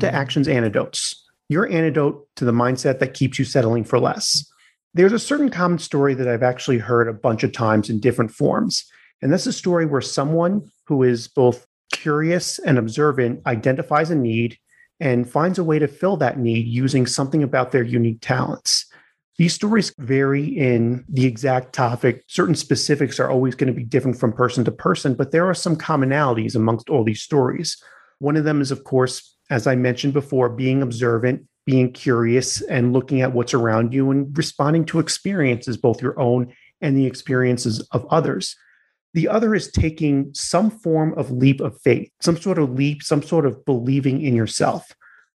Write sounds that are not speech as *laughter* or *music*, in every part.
To Actions Antidotes, your antidote to the mindset that keeps you settling for less. There's a certain common story that I've actually heard a bunch of times in different forms. And that's a story where someone who is both curious and observant identifies a need and finds a way to fill that need using something about their unique talents. These stories vary in the exact topic. Certain specifics are always going to be different from person to person, but there are some commonalities amongst all these stories. One of them is, of course, as I mentioned before, being observant, being curious, and looking at what's around you and responding to experiences, both your own and the experiences of others. The other is taking some form of leap of faith, some sort of leap, some sort of believing in yourself.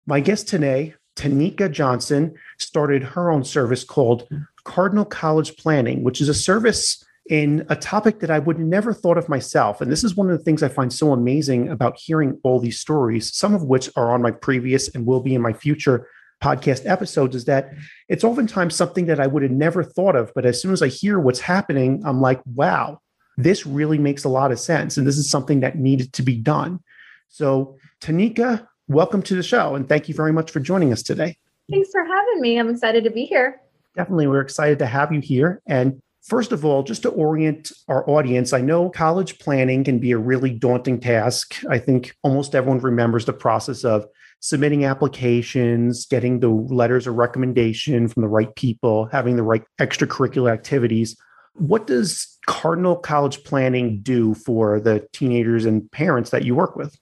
My guest today, Tanika Johnson, started her own service called hmm. Cardinal College Planning, which is a service in a topic that I would never thought of myself. And this is one of the things I find so amazing about hearing all these stories, some of which are on my previous and will be in my future podcast episodes, is that it's oftentimes something that I would have never thought of. But as soon as I hear what's happening, I'm like, wow, this really makes a lot of sense. And this is something that needed to be done. So, Tanika, welcome to the show. And thank you very much for joining us today. Thanks for having me. I'm excited to be here. Definitely. We're excited to have you here. And First of all, just to orient our audience, I know college planning can be a really daunting task. I think almost everyone remembers the process of submitting applications, getting the letters of recommendation from the right people, having the right extracurricular activities. What does Cardinal College Planning do for the teenagers and parents that you work with?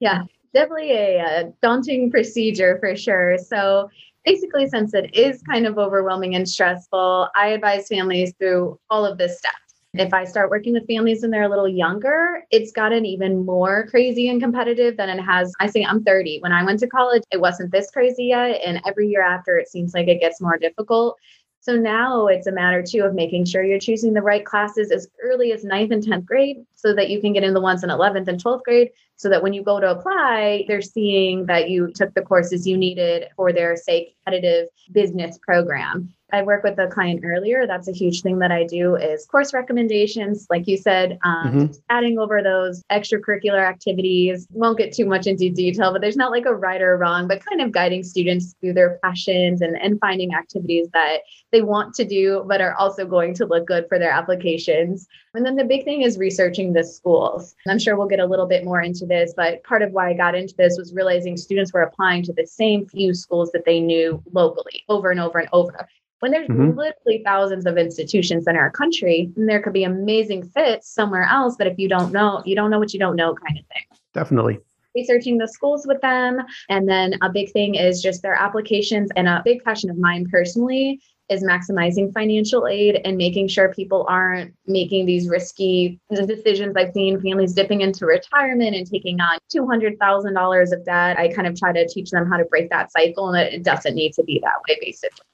Yeah, definitely a, a daunting procedure for sure. So, basically, since it is kind of overwhelming and stressful, I advise families through all of this stuff. If I start working with families when they're a little younger, it's gotten even more crazy and competitive than it has. I say I'm 30. When I went to college, it wasn't this crazy yet. And every year after, it seems like it gets more difficult. So now it's a matter too of making sure you're choosing the right classes as early as ninth and 10th grade so that you can get in the ones in 11th and 12th grade so that when you go to apply, they're seeing that you took the courses you needed for their, say, competitive business program. I work with a client earlier. That's a huge thing that I do is course recommendations. Like you said, um, mm-hmm. adding over those extracurricular activities. Won't get too much into detail, but there's not like a right or wrong, but kind of guiding students through their passions and, and finding activities that they want to do, but are also going to look good for their applications. And then the big thing is researching the schools. I'm sure we'll get a little bit more into this, but part of why I got into this was realizing students were applying to the same few schools that they knew locally over and over and over when there's mm-hmm. literally thousands of institutions in our country and there could be amazing fits somewhere else but if you don't know you don't know what you don't know kind of thing definitely researching the schools with them and then a big thing is just their applications and a big passion of mine personally is maximizing financial aid and making sure people aren't making these risky decisions. I've seen families dipping into retirement and taking on $200,000 of debt. I kind of try to teach them how to break that cycle and it doesn't need to be that way, basically.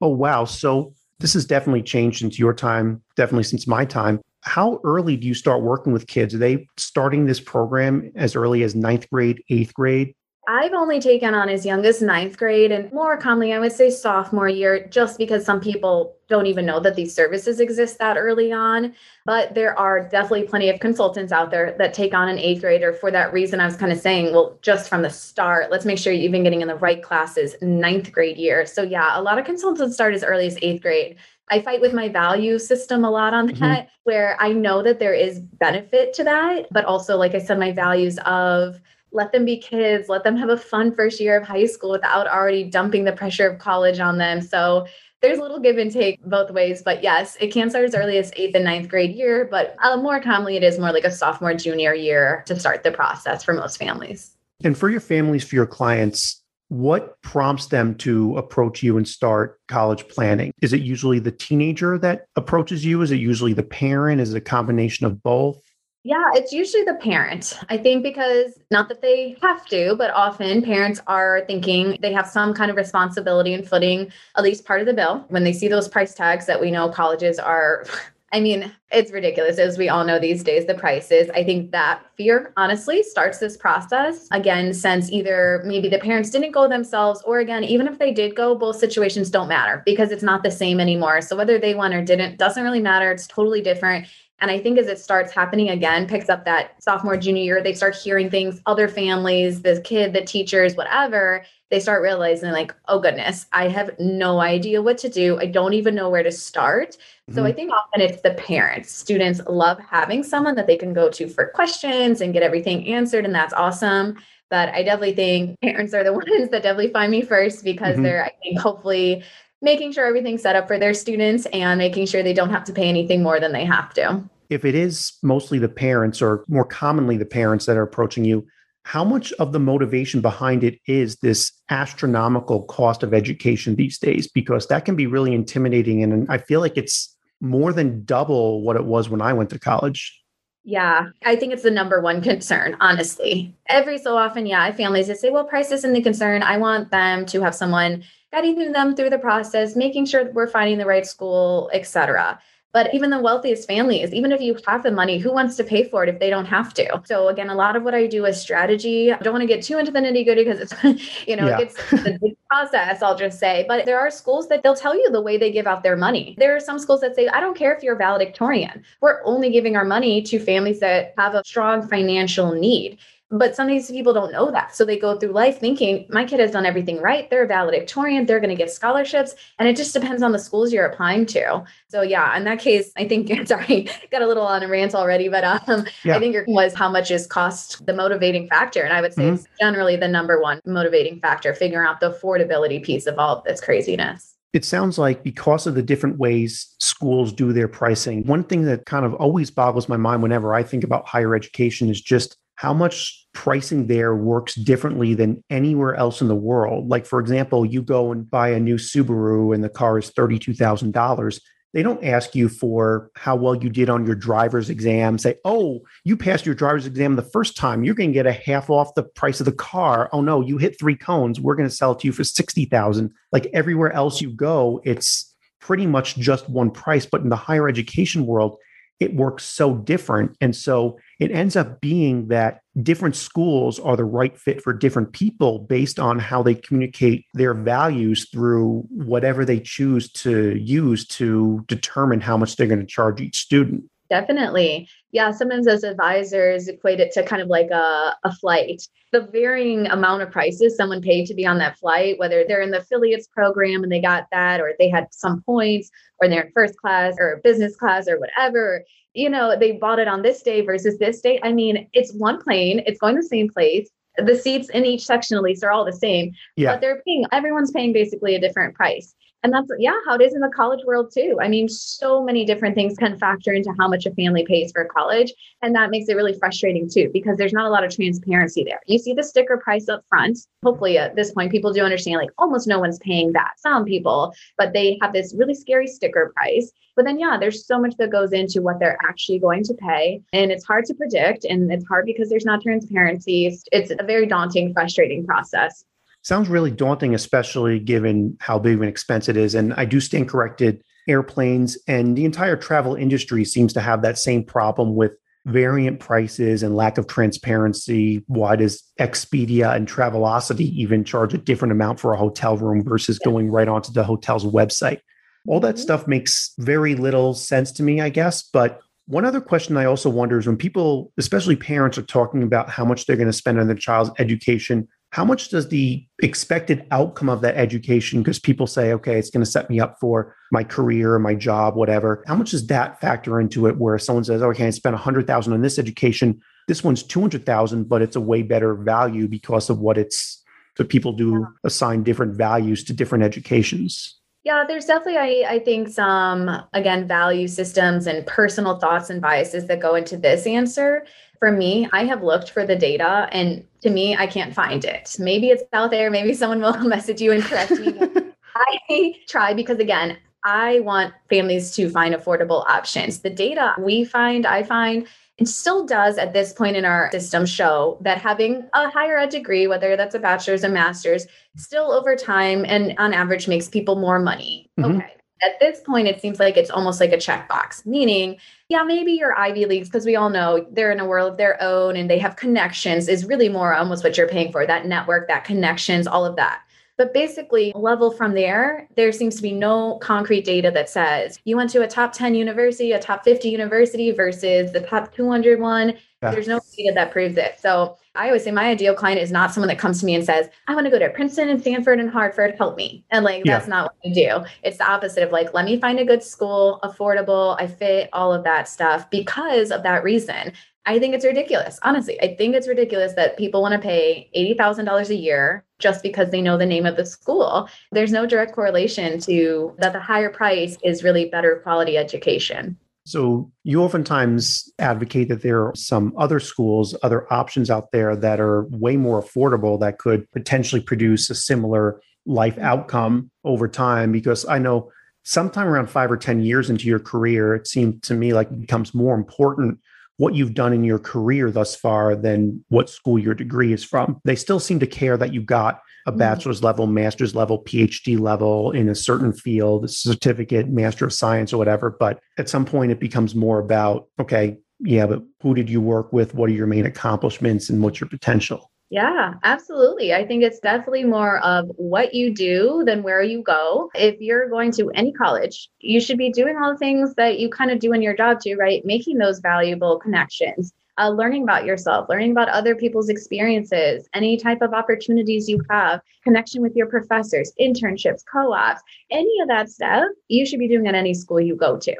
Oh, wow. So this has definitely changed since your time, definitely since my time. How early do you start working with kids? Are they starting this program as early as ninth grade, eighth grade? I've only taken on as young as ninth grade and more commonly, I would say sophomore year, just because some people don't even know that these services exist that early on. But there are definitely plenty of consultants out there that take on an eighth grader. For that reason, I was kind of saying, well, just from the start, let's make sure you're even getting in the right classes ninth grade year. So, yeah, a lot of consultants start as early as eighth grade. I fight with my value system a lot on mm-hmm. that, mm-hmm. where I know that there is benefit to that. But also, like I said, my values of let them be kids, let them have a fun first year of high school without already dumping the pressure of college on them. So there's a little give and take both ways. But yes, it can start as early as eighth and ninth grade year, but uh, more commonly, it is more like a sophomore, junior year to start the process for most families. And for your families, for your clients, what prompts them to approach you and start college planning? Is it usually the teenager that approaches you? Is it usually the parent? Is it a combination of both? Yeah, it's usually the parent. I think because not that they have to, but often parents are thinking they have some kind of responsibility in footing at least part of the bill when they see those price tags that we know colleges are. *laughs* I mean, it's ridiculous as we all know these days, the prices. I think that fear honestly starts this process again, since either maybe the parents didn't go themselves, or again, even if they did go, both situations don't matter because it's not the same anymore. So whether they went or didn't doesn't really matter. It's totally different And I think as it starts happening again, picks up that sophomore, junior year, they start hearing things, other families, the kid, the teachers, whatever, they start realizing, like, oh goodness, I have no idea what to do. I don't even know where to start. Mm-hmm. So I mm-hmm. think often it's the parents. Students love having someone that they can go to for questions and get everything answered. And that's awesome. But I definitely think parents are the *laughs* ones that definitely find me first because mm-hmm. they're, I think, hopefully making sure everything's set up for their students and making sure they don't have to pay anything more than they have to. If it is mostly the parents or more commonly the parents that are approaching you, how much of the motivation behind it is this astronomical cost of education these days? Because that can be really intimidating. And I feel like it's more than double what it was when I went to college. Yeah, I think it's the number one concern, honestly. Every so often, yeah, I families that say, well, price isn't the concern. I want them to have someone guiding them through the process, making sure that we're finding the right school, etc. But even the wealthiest families, even if you have the money, who wants to pay for it if they don't have to? So again, a lot of what I do is strategy. I don't want to get too into the nitty gritty because it's, *laughs* you know, yeah. it's the *laughs* process, I'll just say. But there are schools that they'll tell you the way they give out their money. There are some schools that say, I don't care if you're a valedictorian. We're only giving our money to families that have a strong financial need. But some of these people don't know that. So they go through life thinking, my kid has done everything right. They're a valedictorian. They're going to get scholarships. And it just depends on the schools you're applying to. So, yeah, in that case, I think, *laughs* sorry, got a little on a rant already, but um, yeah. I think it was how much is cost the motivating factor. And I would say mm-hmm. it's generally the number one motivating factor, figuring out the affordability piece of all of this craziness. It sounds like because of the different ways schools do their pricing, one thing that kind of always boggles my mind whenever I think about higher education is just how much pricing there works differently than anywhere else in the world. Like, for example, you go and buy a new Subaru and the car is $32,000. They don't ask you for how well you did on your driver's exam. Say, oh, you passed your driver's exam the first time. You're going to get a half off the price of the car. Oh no, you hit three cones. We're going to sell it to you for 60,000. Like everywhere else you go, it's pretty much just one price. But in the higher education world, it works so different. And so it ends up being that different schools are the right fit for different people based on how they communicate their values through whatever they choose to use to determine how much they're going to charge each student. Definitely. Yeah, sometimes as advisors equate it to kind of like a, a flight. The varying amount of prices someone paid to be on that flight, whether they're in the affiliates program and they got that, or they had some points, or they're in first class or business class or whatever, you know, they bought it on this day versus this day. I mean, it's one plane, it's going to the same place. The seats in each section, at least, are all the same. Yeah. But they're paying, everyone's paying basically a different price. And that's, yeah, how it is in the college world too. I mean, so many different things can factor into how much a family pays for college. And that makes it really frustrating too, because there's not a lot of transparency there. You see the sticker price up front. Hopefully, at this point, people do understand like almost no one's paying that. Some people, but they have this really scary sticker price. But then, yeah, there's so much that goes into what they're actually going to pay. And it's hard to predict. And it's hard because there's not transparency. It's a very daunting, frustrating process. Sounds really daunting, especially given how big of an expense it is. And I do stand corrected. Airplanes and the entire travel industry seems to have that same problem with variant prices and lack of transparency. Why does Expedia and Travelocity even charge a different amount for a hotel room versus yeah. going right onto the hotel's website? All that mm-hmm. stuff makes very little sense to me, I guess. But one other question I also wonder is when people, especially parents, are talking about how much they're going to spend on their child's education, how much does the expected outcome of that education because people say okay it's going to set me up for my career my job whatever how much does that factor into it where someone says okay i spent 100000 on this education. This one's 200000 but it's a way better value because of what it's so people do assign different values to different educations. Yeah, there's definitely, I, I think, some, again, value systems and personal thoughts and biases that go into this answer. For me, I have looked for the data and to me, I can't find it. Maybe it's out there. Maybe someone will *laughs* message you and correct me. *laughs* I try because, again, I want families to find affordable options. The data we find, I find, it still does at this point in our system show that having a higher ed degree, whether that's a bachelor's or master's, still over time and on average makes people more money. Mm-hmm. Okay. At this point, it seems like it's almost like a checkbox, meaning, yeah, maybe your Ivy Leagues, because we all know they're in a world of their own and they have connections, is really more almost what you're paying for that network, that connections, all of that. But basically, level from there, there seems to be no concrete data that says you went to a top 10 university, a top 50 university versus the top 200 one. Yeah. There's no data that proves it. So I always say my ideal client is not someone that comes to me and says, I want to go to Princeton and Stanford and Harvard, help me. And like, yeah. that's not what I do. It's the opposite of like, let me find a good school, affordable, I fit all of that stuff because of that reason. I think it's ridiculous. Honestly, I think it's ridiculous that people want to pay $80,000 a year just because they know the name of the school. There's no direct correlation to that the higher price is really better quality education. So you oftentimes advocate that there are some other schools, other options out there that are way more affordable that could potentially produce a similar life outcome over time. Because I know sometime around five or 10 years into your career, it seemed to me like it becomes more important what you've done in your career thus far than what school your degree is from. They still seem to care that you got a mm-hmm. bachelor's level, master's level, PhD level in a certain field, a certificate, master of science, or whatever. But at some point, it becomes more about, okay, yeah, but who did you work with? What are your main accomplishments and what's your potential? Yeah, absolutely. I think it's definitely more of what you do than where you go. If you're going to any college, you should be doing all the things that you kind of do in your job too, right? Making those valuable connections, uh, learning about yourself, learning about other people's experiences, any type of opportunities you have, connection with your professors, internships, co ops, any of that stuff, you should be doing at any school you go to.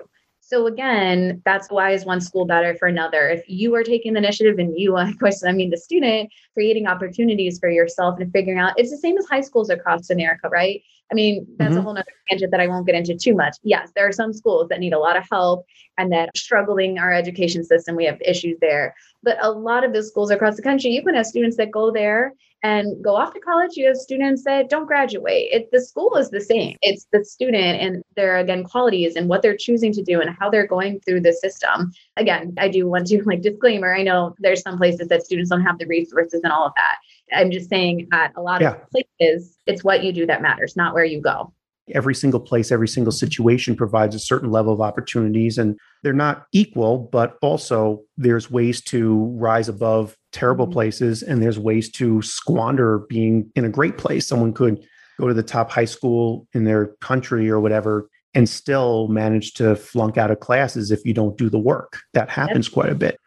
So again, that's why is one school better for another? If you are taking the initiative and you, *laughs* of course, I mean the student, creating opportunities for yourself and figuring out, it's the same as high schools across America, right? I mean, that's mm-hmm. a whole other tangent that I won't get into too much. Yes, there are some schools that need a lot of help and that struggling our education system, we have issues there. But a lot of the schools across the country, you can have students that go there and go off to college. You have students that don't graduate. It, the school is the same. It's the student and their again qualities and what they're choosing to do and how they're going through the system. Again, I do want to *laughs* like disclaimer. I know there's some places that students don't have the resources and all of that. I'm just saying at a lot yeah. of places, it's what you do that matters, not where you go every single place, every single situation provides a certain level of opportunities. And they're not equal, but also there's ways to rise above terrible mm-hmm. places and there's ways to squander being in a great place. Someone could go to the top high school in their country or whatever and still manage to flunk out of classes if you don't do the work. That happens quite a bit.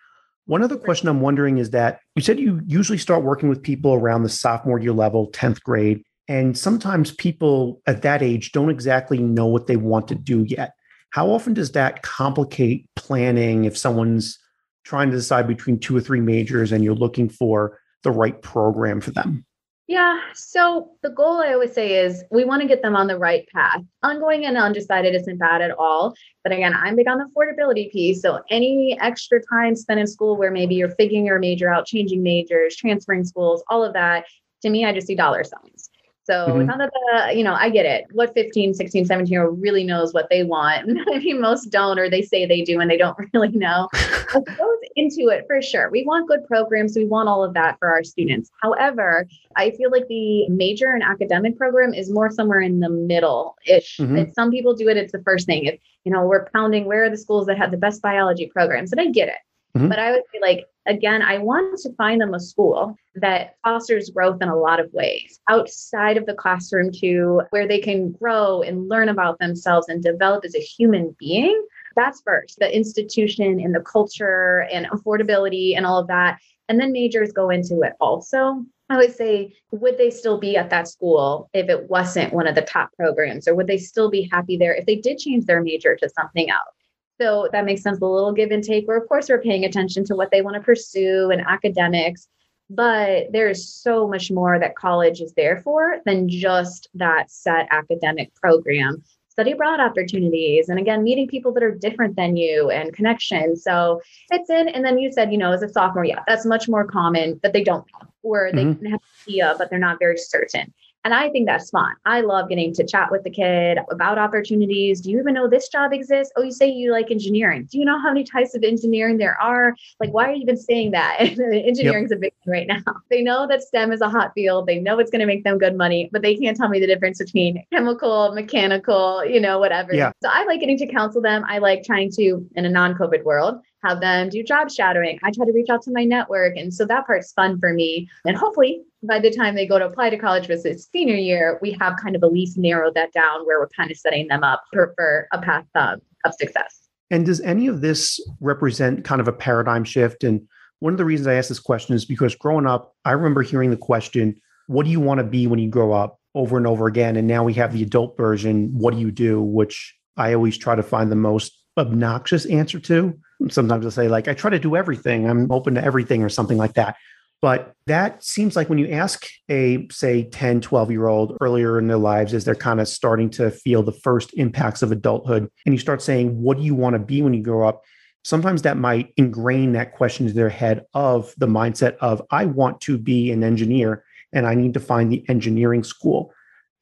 One other question I'm wondering is that you said you usually start working with people around the sophomore year level, 10th grade. And sometimes people at that age don't exactly know what they want to do yet. How often does that complicate planning if someone's trying to decide between two or three majors and you're looking for the right program for them? Yeah. So the goal I always say is we want to get them on the right path. Ongoing and undecided isn't bad at all. But again, I'm big on the affordability piece. So any extra time spent in school where maybe you're figuring your major out, changing majors, transferring schools, all of that, to me, I just see dollar signs. So mm-hmm. it's not that the, you know, I get it. What 15, 16, 17 year old really knows what they want. *laughs* I mean, most don't, or they say they do and they don't *laughs* really know. *laughs* it goes into it for sure. We want good programs. We want all of that for our students. However, I feel like the major and academic program is more somewhere in the middle ish. Mm-hmm. Some people do it. It's the first thing. If, you know, we're pounding where are the schools that have the best biology programs? And I get it. Mm-hmm. But I would say, like, again, I want to find them a school that fosters growth in a lot of ways outside of the classroom, too, where they can grow and learn about themselves and develop as a human being. That's first the institution and the culture and affordability and all of that. And then majors go into it also. I would say, would they still be at that school if it wasn't one of the top programs? Or would they still be happy there if they did change their major to something else? So that makes sense. A little give and take, where of course we're paying attention to what they want to pursue and academics. But there's so much more that college is there for than just that set academic program. Study abroad opportunities. And again, meeting people that are different than you and connections. So it's in. And then you said, you know, as a sophomore, yeah, that's much more common that they don't know, or they mm-hmm. have an idea, but they're not very certain. And I think that's fun. I love getting to chat with the kid about opportunities. Do you even know this job exists? Oh, you say you like engineering. Do you know how many types of engineering there are? Like, why are you even saying that? *laughs* Engineering's yep. a big thing right now. *laughs* They know that STEM is a hot field. They know it's going to make them good money, but they can't tell me the difference between chemical, mechanical, you know, whatever. Yeah. So I like getting to counsel them. I like trying to, in a non COVID world, have them do job shadowing. I try to reach out to my network. And so that part's fun for me. And hopefully by the time they go to apply to college their senior year, we have kind of at least narrowed that down where we're kind of setting them up for, for a path um, of success. And does any of this represent kind of a paradigm shift? And one of the reasons I ask this question is because growing up, I remember hearing the question, what do you want to be when you grow up over and over again? And now we have the adult version, what do you do? Which I always try to find the most obnoxious answer to. Sometimes I'll say, like, I try to do everything, I'm open to everything, or something like that. But that seems like when you ask a, say, 10, 12 year old earlier in their lives, as they're kind of starting to feel the first impacts of adulthood, and you start saying, What do you want to be when you grow up? Sometimes that might ingrain that question into their head of the mindset of, I want to be an engineer and I need to find the engineering school,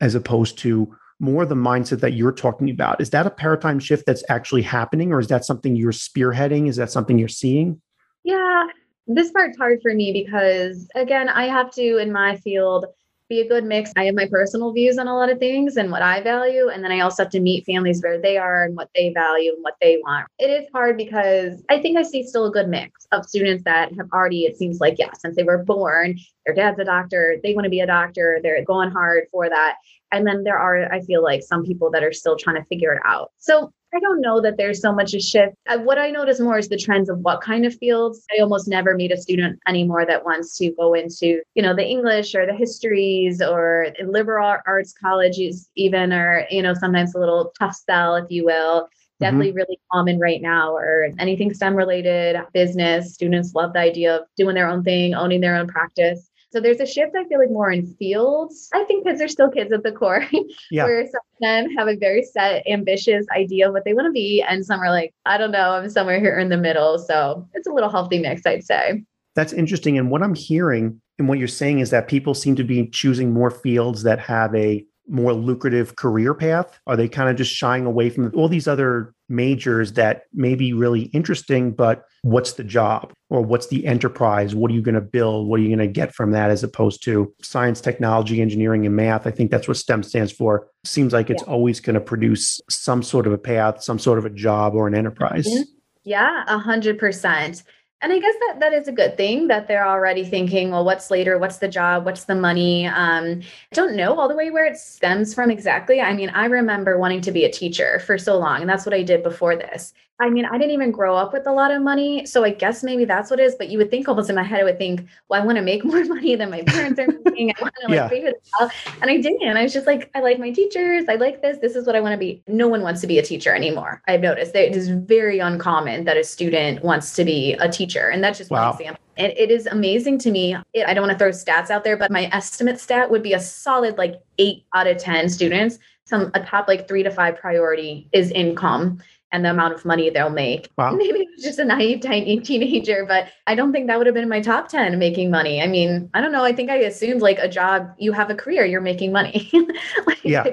as opposed to more the mindset that you're talking about. Is that a paradigm shift that's actually happening, or is that something you're spearheading? Is that something you're seeing? Yeah, this part's hard for me because, again, I have to, in my field, be a good mix. I have my personal views on a lot of things and what I value. And then I also have to meet families where they are and what they value and what they want. It is hard because I think I see still a good mix of students that have already, it seems like, yeah, since they were born, their dad's a doctor, they want to be a doctor, they're going hard for that. And then there are, I feel like, some people that are still trying to figure it out. So I don't know that there's so much a shift. Uh, what I notice more is the trends of what kind of fields. I almost never meet a student anymore that wants to go into, you know, the English or the histories or liberal arts colleges, even, or, you know, sometimes a little tough sell, if you will. Mm-hmm. Definitely mm-hmm. really common right now, or anything STEM related, business. Students love the idea of doing their own thing, owning their own practice. So there's a shift, I feel like, more in fields. I think kids are still kids at the core, *laughs* yeah. where some of them have a very set, ambitious idea of what they want to be. And some are like, I don't know, I'm somewhere here in the middle. So it's a little healthy mix, I'd say. That's interesting. And what I'm hearing and what you're saying is that people seem to be choosing more fields that have a more lucrative career path? Are they kind of just shying away from all these other majors that may be really interesting, but what's the job or what's the enterprise? What are you going to build? What are you going to get from that as opposed to science, technology, engineering, and math? I think that's what STEM stands for. Seems like it's yeah. always going to produce some sort of a path, some sort of a job or an enterprise. Mm-hmm. Yeah, a hundred percent. And I guess that that is a good thing that they're already thinking, well, what's later? What's the job? What's the money? Um, I don't know all the way where it stems from exactly. I mean, I remember wanting to be a teacher for so long, and that's what I did before this. I mean, I didn't even grow up with a lot of money. So I guess maybe that's what it is. But you would think almost in my head, I would think, well, I want to make *laughs* more money than my parents are making. I want to like yeah. pay for the And I didn't. I was just like, I like my teachers. I like this. This is what I want to be. No one wants to be a teacher anymore. I've noticed that it is very uncommon that a student wants to be a teacher. And that's just wow. one example. And it is amazing to me. It, I don't want to throw stats out there, but my estimate stat would be a solid like eight out of 10 students. Some a top like three to five priority is income and the amount of money they'll make. *laughs* Wow. Maybe it was just a naive tiny teenager, but I don't think that would have been in my top 10 making money. I mean, I don't know. I think I assumed like a job, you have a career, you're making money. *laughs* like, yeah.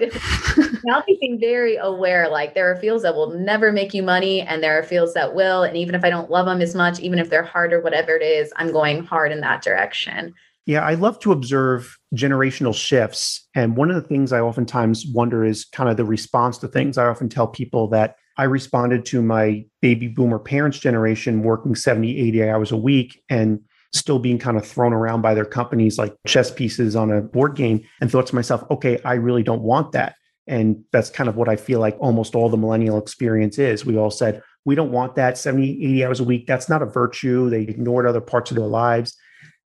now being very aware, like there are fields that will never make you money and there are fields that will. And even if I don't love them as much, even if they're hard or whatever it is, I'm going hard in that direction. Yeah, I love to observe generational shifts. And one of the things I oftentimes wonder is kind of the response to things. I often tell people that I responded to my baby boomer parents' generation working 70, 80 hours a week and still being kind of thrown around by their companies like chess pieces on a board game and thought to myself, okay, I really don't want that. And that's kind of what I feel like almost all the millennial experience is. We all said, we don't want that 70, 80 hours a week. That's not a virtue. They ignored other parts of their lives.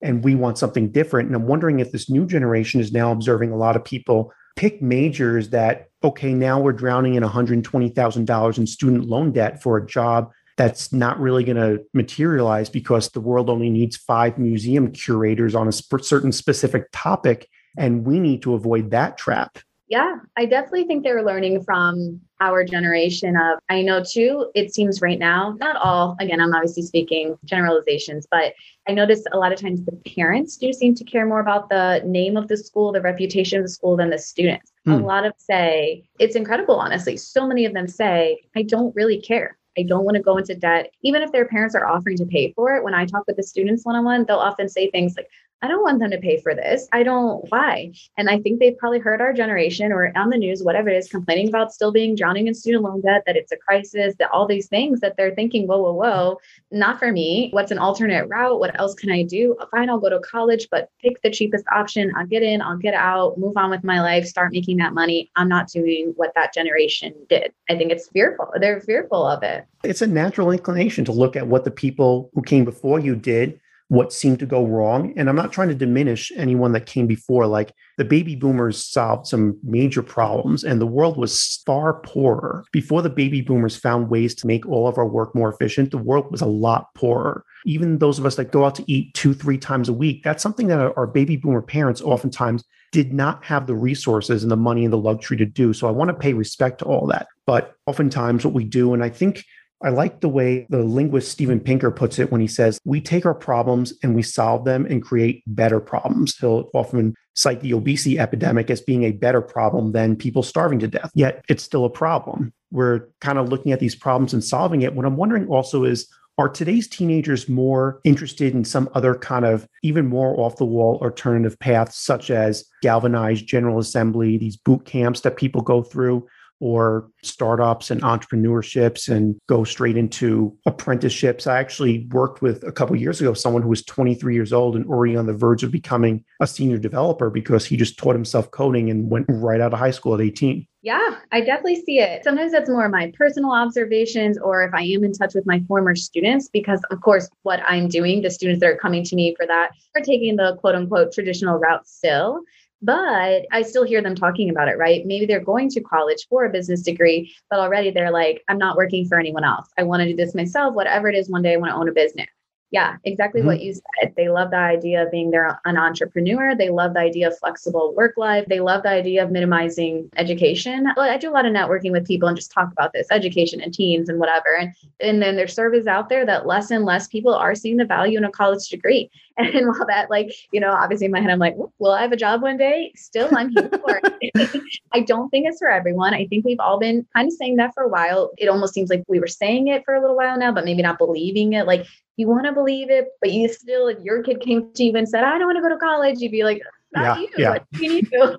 And we want something different. And I'm wondering if this new generation is now observing a lot of people pick majors that, okay, now we're drowning in $120,000 in student loan debt for a job that's not really going to materialize because the world only needs five museum curators on a sp- certain specific topic. And we need to avoid that trap. Yeah, I definitely think they're learning from our generation of I know too, it seems right now, not all, again, I'm obviously speaking generalizations, but I notice a lot of times the parents do seem to care more about the name of the school, the reputation of the school than the students. A hmm. lot of say, it's incredible, honestly. So many of them say, I don't really care. I don't want to go into debt. Even if their parents are offering to pay for it, when I talk with the students one on one, they'll often say things like, I don't want them to pay for this. I don't, why? And I think they've probably heard our generation or on the news, whatever it is, complaining about still being drowning in student loan debt, that it's a crisis, that all these things that they're thinking, whoa, whoa, whoa, not for me. What's an alternate route? What else can I do? Fine, I'll go to college, but pick the cheapest option. I'll get in, I'll get out, move on with my life, start making that money. I'm not doing what that generation did. I think it's fearful. They're fearful of it. It's a natural inclination to look at what the people who came before you did what seemed to go wrong. And I'm not trying to diminish anyone that came before. Like the baby boomers solved some major problems, and the world was far poorer. Before the baby boomers found ways to make all of our work more efficient, the world was a lot poorer. Even those of us that go out to eat two, three times a week, that's something that our baby boomer parents oftentimes did not have the resources and the money and the luxury to do. So I want to pay respect to all that. But oftentimes, what we do, and I think I like the way the linguist Steven Pinker puts it when he says, We take our problems and we solve them and create better problems. He'll often cite the obesity epidemic as being a better problem than people starving to death, yet it's still a problem. We're kind of looking at these problems and solving it. What I'm wondering also is, are today's teenagers more interested in some other kind of even more off the wall alternative paths, such as galvanized General Assembly, these boot camps that people go through? Or startups and entrepreneurships and go straight into apprenticeships. I actually worked with a couple years ago someone who was 23 years old and already on the verge of becoming a senior developer because he just taught himself coding and went right out of high school at 18. Yeah, I definitely see it. Sometimes that's more my personal observations or if I am in touch with my former students, because of course, what I'm doing, the students that are coming to me for that are taking the quote unquote traditional route still but I still hear them talking about it, right? Maybe they're going to college for a business degree, but already they're like, I'm not working for anyone else. I want to do this myself, whatever it is, one day I want to own a business. Yeah, exactly mm-hmm. what you said. They love the idea of being their an entrepreneur. They love the idea of flexible work life. They love the idea of minimizing education. I do a lot of networking with people and just talk about this education and teens and whatever. And and then there's surveys out there that less and less people are seeing the value in a college degree. *laughs* And while that, like, you know, obviously in my head, I'm like, well, I have a job one day? Still, I'm here for it. *laughs* I don't think it's for everyone. I think we've all been kind of saying that for a while. It almost seems like we were saying it for a little while now, but maybe not believing it. Like you want to believe it, but you still, if your kid came to you and said, I don't want to go to college, you'd be like, not yeah, you. Yeah. What do you need to?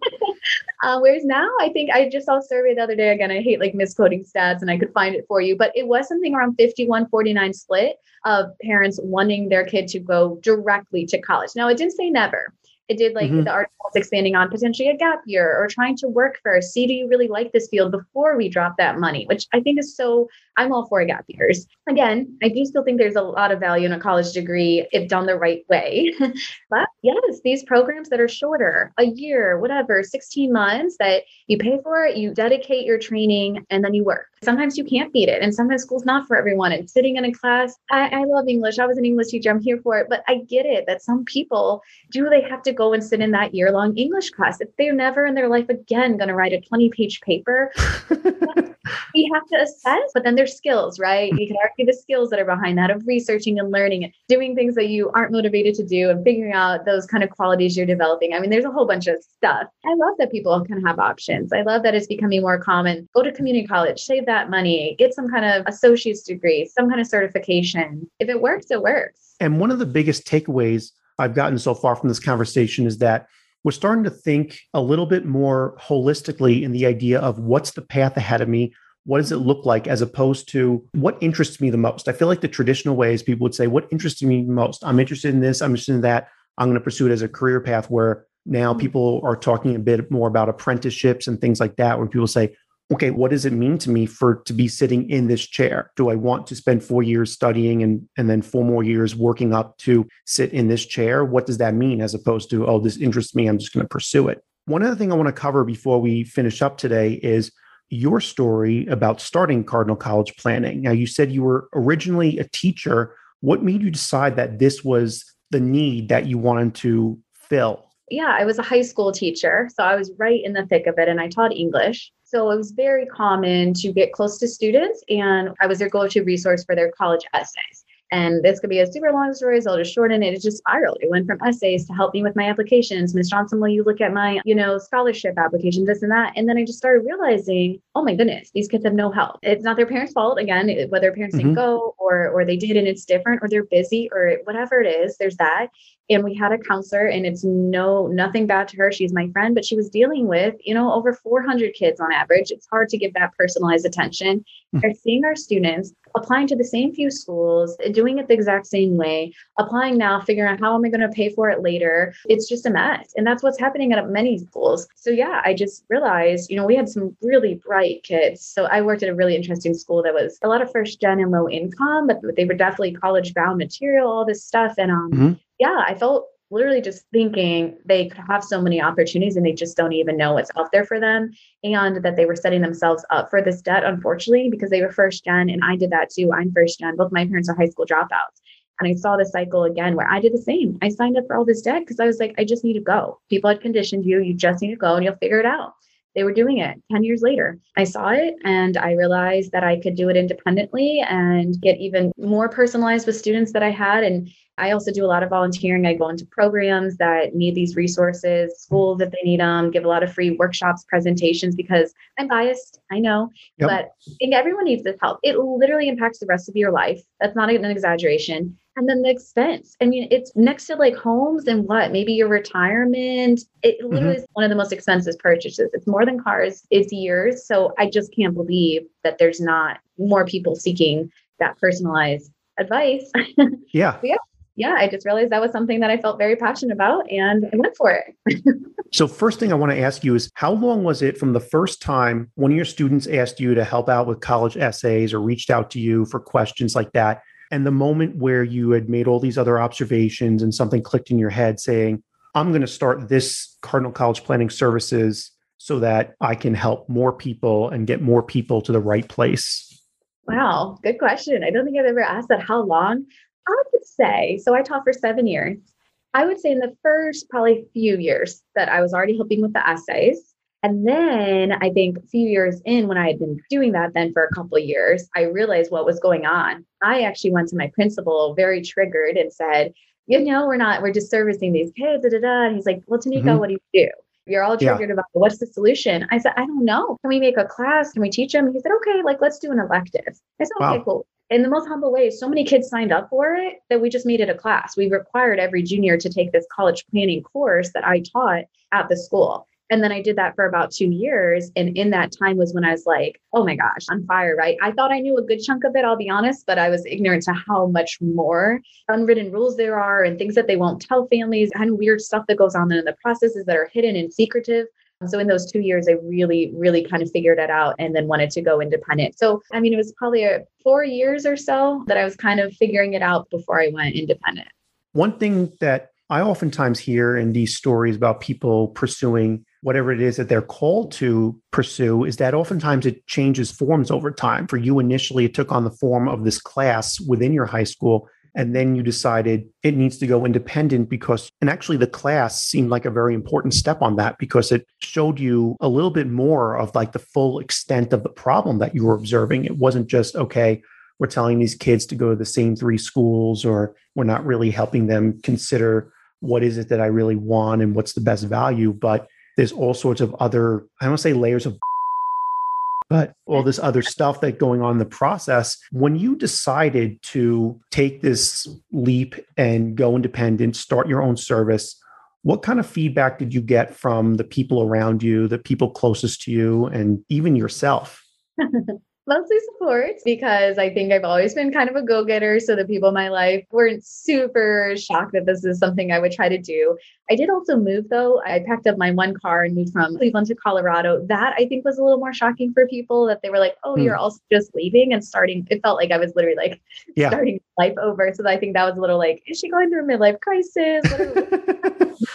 uh, whereas now, I think I just saw a survey the other day. Again, I hate like misquoting stats and I could find it for you, but it was something around 51 49 split of parents wanting their kid to go directly to college. Now, it didn't say never. It did like mm-hmm. the article was expanding on potentially a gap year or trying to work first. See, do you really like this field before we drop that money? Which I think is so. I'm all for gap years. Again, I do still think there's a lot of value in a college degree if done the right way. *laughs* but yes, these programs that are shorter, a year, whatever, 16 months that you pay for it, you dedicate your training, and then you work. Sometimes you can't beat it. And sometimes school's not for everyone. And sitting in a class, I, I love English. I was an English teacher. I'm here for it. But I get it that some people do they have to go and sit in that year long English class. If they're never in their life again going to write a 20 page paper, *laughs* we have to assess. But then there's skills, right? You can argue the skills that are behind that of researching and learning and doing things that you aren't motivated to do and figuring out those kind of qualities you're developing. I mean, there's a whole bunch of stuff. I love that people can have options. I love that it's becoming more common. Go to community college, save that money, get some kind of associate's degree, some kind of certification. If it works, it works. And one of the biggest takeaways I've gotten so far from this conversation is that we're starting to think a little bit more holistically in the idea of what's the path ahead of me? What does it look like as opposed to what interests me the most? I feel like the traditional ways people would say, What interests me most? I'm interested in this, I'm interested in that. I'm going to pursue it as a career path where now mm-hmm. people are talking a bit more about apprenticeships and things like that, where people say, okay, what does it mean to me for to be sitting in this chair? Do I want to spend four years studying and, and then four more years working up to sit in this chair? What does that mean as opposed to, oh, this interests me, I'm just going to pursue it? One other thing I want to cover before we finish up today is your story about starting Cardinal College Planning. Now, you said you were originally a teacher. What made you decide that this was the need that you wanted to fill? Yeah, I was a high school teacher. So I was right in the thick of it and I taught English. So it was very common to get close to students, and I was their go to resource for their college essays. And this could be a super long story, so I'll just shorten it. It just spiraled. It went from essays to help me with my applications. Miss Johnson, will you look at my, you know, scholarship application, this and that? And then I just started realizing, oh my goodness, these kids have no help. It's not their parents' fault, again, whether parents mm-hmm. didn't go or or or they did and it's different or they're busy or whatever it is there's that and we had a counselor and it's no nothing bad to her. She's my friend but she was dealing with you know over 400 kids on average. It's hard to give that personalized attention. Mm-hmm. they're seeing our students applying to the same few schools doing it the exact same way applying now figuring out how am i going to pay for it later. It's just a mess and that's what's happening at many schools. So yeah i just realized you know we had some really bright kids. So i worked at a really interesting school that was a lot of first gen and low income but they were definitely college bound material all this stuff and um mm-hmm yeah, I felt literally just thinking they could have so many opportunities and they just don't even know what's out there for them and that they were setting themselves up for this debt unfortunately because they were first gen and i did that too. I'm first gen. Both my parents are high school dropouts. And i saw the cycle again where i did the same. I signed up for all this debt because i was like i just need to go. People had conditioned you. You just need to go and you'll figure it out they were doing it 10 years later. I saw it and I realized that I could do it independently and get even more personalized with students that I had. And I also do a lot of volunteering. I go into programs that need these resources, schools if they need them, give a lot of free workshops, presentations because I'm biased, I know, yep. but I think everyone needs this help. It literally impacts the rest of your life. That's not an exaggeration. And then the expense. I mean, it's next to like homes and what? Maybe your retirement. It literally mm-hmm. is one of the most expensive purchases. It's more than cars, it's years. So I just can't believe that there's not more people seeking that personalized advice. *laughs* Yeah. yeah yeah, I just realized that was something that I felt very passionate about and I went for it. *laughs* so, first thing I want to ask you is how long was it from the first time one of your students asked you to help out with college essays or reached out to you for questions like that? And the moment where you had made all these other observations and something clicked in your head saying, I'm going to start this Cardinal College Planning Services so that I can help more people and get more people to the right place? Wow, good question. I don't think I've ever asked that. How long? I would say, so I taught for seven years. I would say in the first probably few years that I was already helping with the essays. And then I think a few years in, when I had been doing that then for a couple of years, I realized what was going on. I actually went to my principal very triggered and said, you know, we're not, we're just servicing these kids. Da, da, da. And he's like, well, Tanika, mm-hmm. what do you do? You're all triggered yeah. about what's the solution. I said, I don't know. Can we make a class? Can we teach them? He said, okay, like let's do an elective. I said, wow. okay, cool in the most humble way, so many kids signed up for it that we just made it a class. We required every junior to take this college planning course that I taught at the school. And then I did that for about two years. And in that time was when I was like, oh my gosh, on fire, right? I thought I knew a good chunk of it, I'll be honest, but I was ignorant to how much more unwritten rules there are and things that they won't tell families and weird stuff that goes on in the processes that are hidden and secretive. So in those two years, I really, really kind of figured it out and then wanted to go independent. So, I mean, it was probably a four years or so that I was kind of figuring it out before I went independent. One thing that I oftentimes hear in these stories about people pursuing whatever it is that they're called to pursue is that oftentimes it changes forms over time. For you, initially, it took on the form of this class within your high school and then you decided it needs to go independent because and actually the class seemed like a very important step on that because it showed you a little bit more of like the full extent of the problem that you were observing it wasn't just okay we're telling these kids to go to the same three schools or we're not really helping them consider what is it that I really want and what's the best value but there's all sorts of other I don't say layers of *laughs* but all this other stuff that going on in the process. When you decided to take this leap and go independent start your own service what kind of feedback did you get from the people around you the people closest to you and even yourself *laughs* mostly support because I think I've always been kind of a go getter. So the people in my life weren't super shocked that this is something I would try to do. I did also move though. I packed up my one car and moved from Cleveland to Colorado. That I think was a little more shocking for people that they were like, oh, hmm. you're also just leaving and starting. It felt like I was literally like yeah. starting life over. So I think that was a little like, is she going through a midlife crisis? *laughs*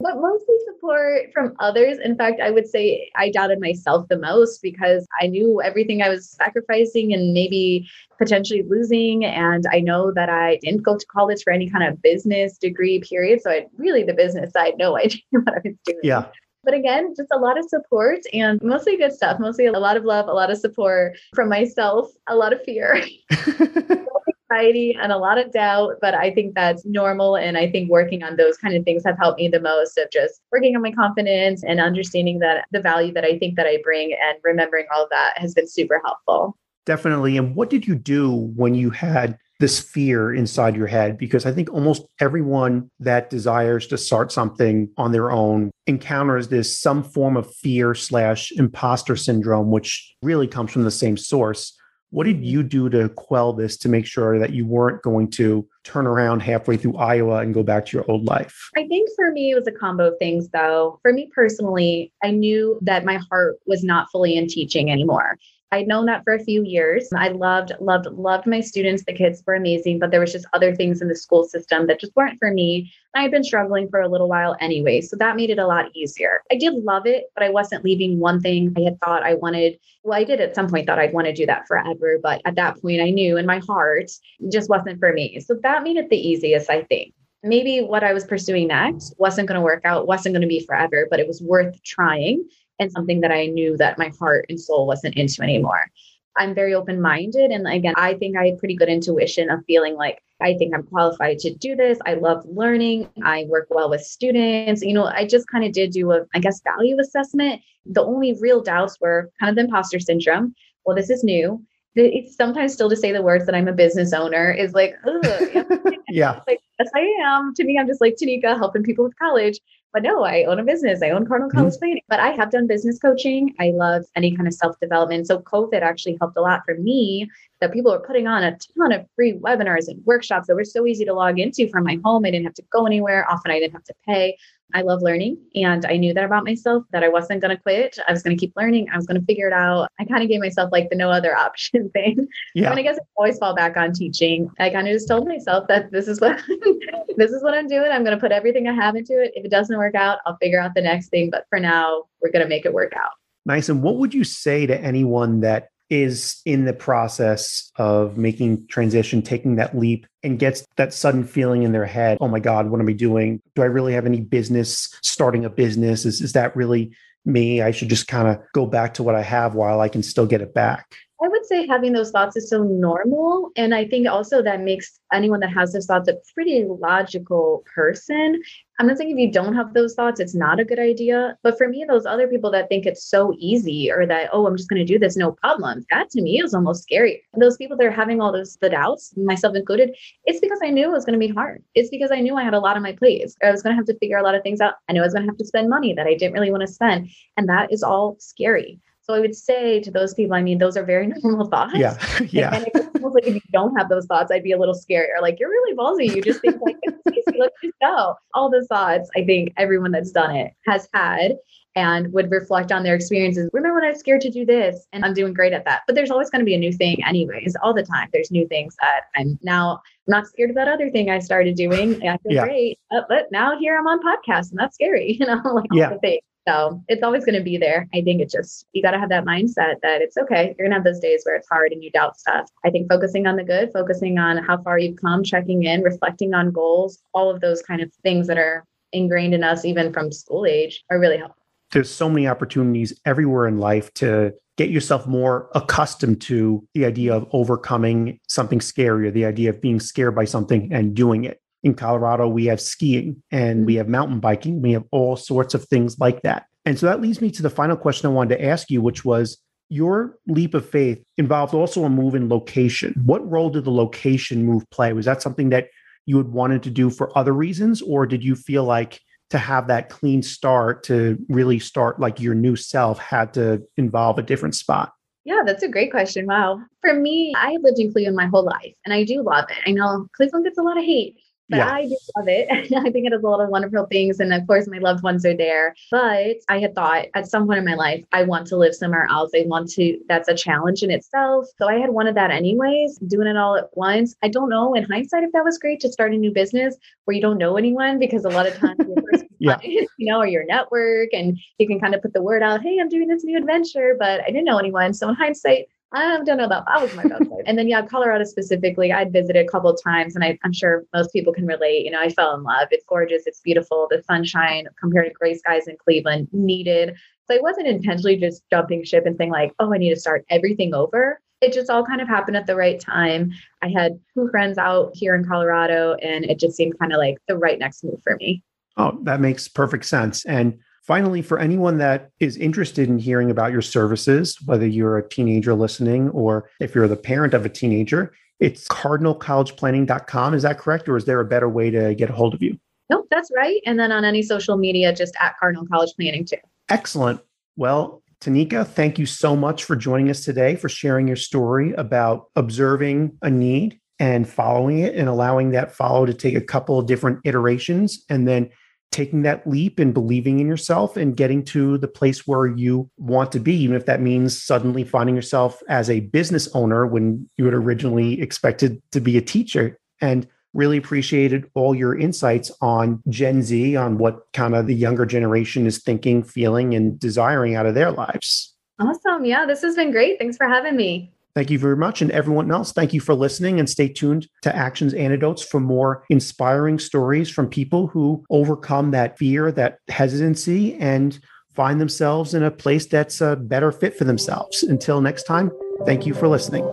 but mostly support from others. In fact, I would say I doubted myself the most because I knew everything I was sacrificing and maybe potentially losing. And I know that I didn't go to college for any kind of business degree, period. So I really, the business side, no *laughs* idea what I was doing. Yeah. But again, just a lot of support and mostly good stuff, mostly a lot of love, a lot of support from myself, a lot of fear. *laughs* *laughs* anxiety and a lot of doubt, but I think that's normal. And I think working on those kind of things have helped me the most of just working on my confidence and understanding that the value that I think that I bring and remembering all of that has been super helpful. Definitely. And what did you do when you had this fear inside your head? Because I think almost everyone that desires to start something on their own encounters this some form of fear slash imposter syndrome, which really comes from the same source. What did you do to quell this to make sure that you weren't going to turn around halfway through Iowa and go back to your old life? I think for me, it was a combo of things, though. For me personally, I knew that my heart was not fully in teaching anymore. I'd known that for a few years. I loved, loved, loved my students. The kids were amazing, but there was just other things in the school system that just weren't for me. I had been struggling for a little while anyway, so that made it a lot easier. I did love it, but I wasn't leaving one thing I had thought I wanted. Well, I did at some point thought I'd want to do that forever, but at that point I knew in my heart it just wasn't for me. So that made it the easiest, I think maybe what I was pursuing next wasn't going to work out, wasn't going to be forever, but it was worth trying and something that I knew that my heart and soul wasn't into anymore. I'm very open minded. And again, I think I have pretty good intuition of feeling like I think I'm qualified to do this. I love learning. I work well with students. You know, I just kind of did do a, I guess, value assessment. The only real doubts were kind of the imposter syndrome. Well, this is new. It's sometimes still to say the words that I'm a business owner is like, *laughs* yeah. Like, yes, I am. To me, I'm just like Tanika helping people with college. But no, I own a business. I own Cardinal College mm-hmm. Planning. But I have done business coaching. I love any kind of self development. So COVID actually helped a lot for me that people were putting on a ton of free webinars and workshops that were so easy to log into from my home. I didn't have to go anywhere. Often I didn't have to pay. I love learning and I knew that about myself that I wasn't going to quit. I was going to keep learning. I was going to figure it out. I kind of gave myself like the no other option *laughs* thing. Yeah. And I guess I always fall back on teaching. I kind of just told myself that this is what *laughs* this is what I'm doing. I'm going to put everything I have into it. If it doesn't work out, I'll figure out the next thing, but for now, we're going to make it work out. Nice. And what would you say to anyone that is in the process of making transition, taking that leap, and gets that sudden feeling in their head, oh my God, what am I doing? Do I really have any business starting a business? Is, is that really me? I should just kind of go back to what I have while I can still get it back. I would say having those thoughts is so normal. And I think also that makes anyone that has those thoughts a pretty logical person. I'm not saying if you don't have those thoughts, it's not a good idea. But for me, those other people that think it's so easy or that, oh, I'm just going to do this, no problem, that to me is almost scary. And those people that are having all those the doubts, myself included, it's because I knew it was going to be hard. It's because I knew I had a lot on my plate. I was going to have to figure a lot of things out. I knew I was going to have to spend money that I didn't really want to spend. And that is all scary. So I would say to those people, I mean, those are very *laughs* normal thoughts. Yeah. Yeah. And, it's almost like if you don't have those thoughts, I'd be a little scarier. Like, you're really ballsy. You just think like, easy. *laughs* Let's just go. All those thoughts, I think everyone that's done it has had and would reflect on their experiences. Remember when I was scared to do this? And I'm doing great at that. But there's always going to be a new thing, anyways, all the time. There's new things that I'm now not scared of that other thing I started doing. I feel yeah. great. Uh, but now here I'm on podcast and that's scary, *laughs* you know, like yeah. the things. So it's always going to be there. I think it's just, you got to have that mindset that it's okay. You're going to have those days where it's hard and you doubt stuff. I think focusing on the good, focusing on how far you've come, checking in, reflecting on goals, all of those kind of things that are ingrained in us, even from school age, are really helpful. There's so many opportunities everywhere in life to get yourself more accustomed to the idea of overcoming something scary or the idea of being scared by something and doing it in Colorado, we have skiing and we mm-hmm. have mountain biking. We have all sorts of things like that. And so that leads me to the final question I wanted to ask you, which was your leap of faith involved also a move in location. What role did the location move play? Was that something that you had wanted to do for other reasons, or did you feel like to have that clean start to really start like your new self had to involve a different spot? Yeah, that's a great question. Wow. For me, I lived in Cleveland my whole life and I do love it. I know Cleveland gets a lot of hate, but yeah. I do love it. *laughs* I think it has a lot of wonderful things. And of course, my loved ones are there. But I had thought at some point in my life, I want to live somewhere else. I want to, that's a challenge in itself. So I had wanted that anyways, doing it all at once. I don't know in hindsight if that was great to start a new business where you don't know anyone because a lot of times *laughs* yeah. *laughs* you know, or your network and you can kind of put the word out, hey, I'm doing this new adventure, but I didn't know anyone. So in hindsight, I don't know about that was my best *laughs* life. And then yeah, Colorado specifically, I'd visited a couple of times and I, am sure most people can relate. You know, I fell in love. It's gorgeous, it's beautiful. The sunshine compared to gray skies in Cleveland needed. So I wasn't intentionally just jumping ship and saying like, oh, I need to start everything over. It just all kind of happened at the right time. I had two friends out here in Colorado and it just seemed kind of like the right next move for me. Oh, that makes perfect sense. And Finally, for anyone that is interested in hearing about your services, whether you're a teenager listening or if you're the parent of a teenager, it's cardinalcollegeplanning.com. Is that correct? Or is there a better way to get a hold of you? Nope, that's right. And then on any social media, just at Cardinal College Planning too. Excellent. Well, Tanika, thank you so much for joining us today, for sharing your story about observing a need and following it and allowing that follow to take a couple of different iterations and then taking that leap and believing in yourself and getting to the place where you want to be, even if that means suddenly finding yourself as a business owner when you had originally expected to be a teacher. And really appreciated all your insights on Gen Z, on what kind of the younger generation is thinking, feeling, and desiring out of their lives. Awesome. Yeah, this has been great. Thanks for having me. Thank you very much. And everyone else, thank you for listening and stay tuned to Actions Antidotes for more inspiring stories from people who overcome that fear, that hesitancy, and find themselves in a place that's a better fit for themselves. Until next time, thank you for listening.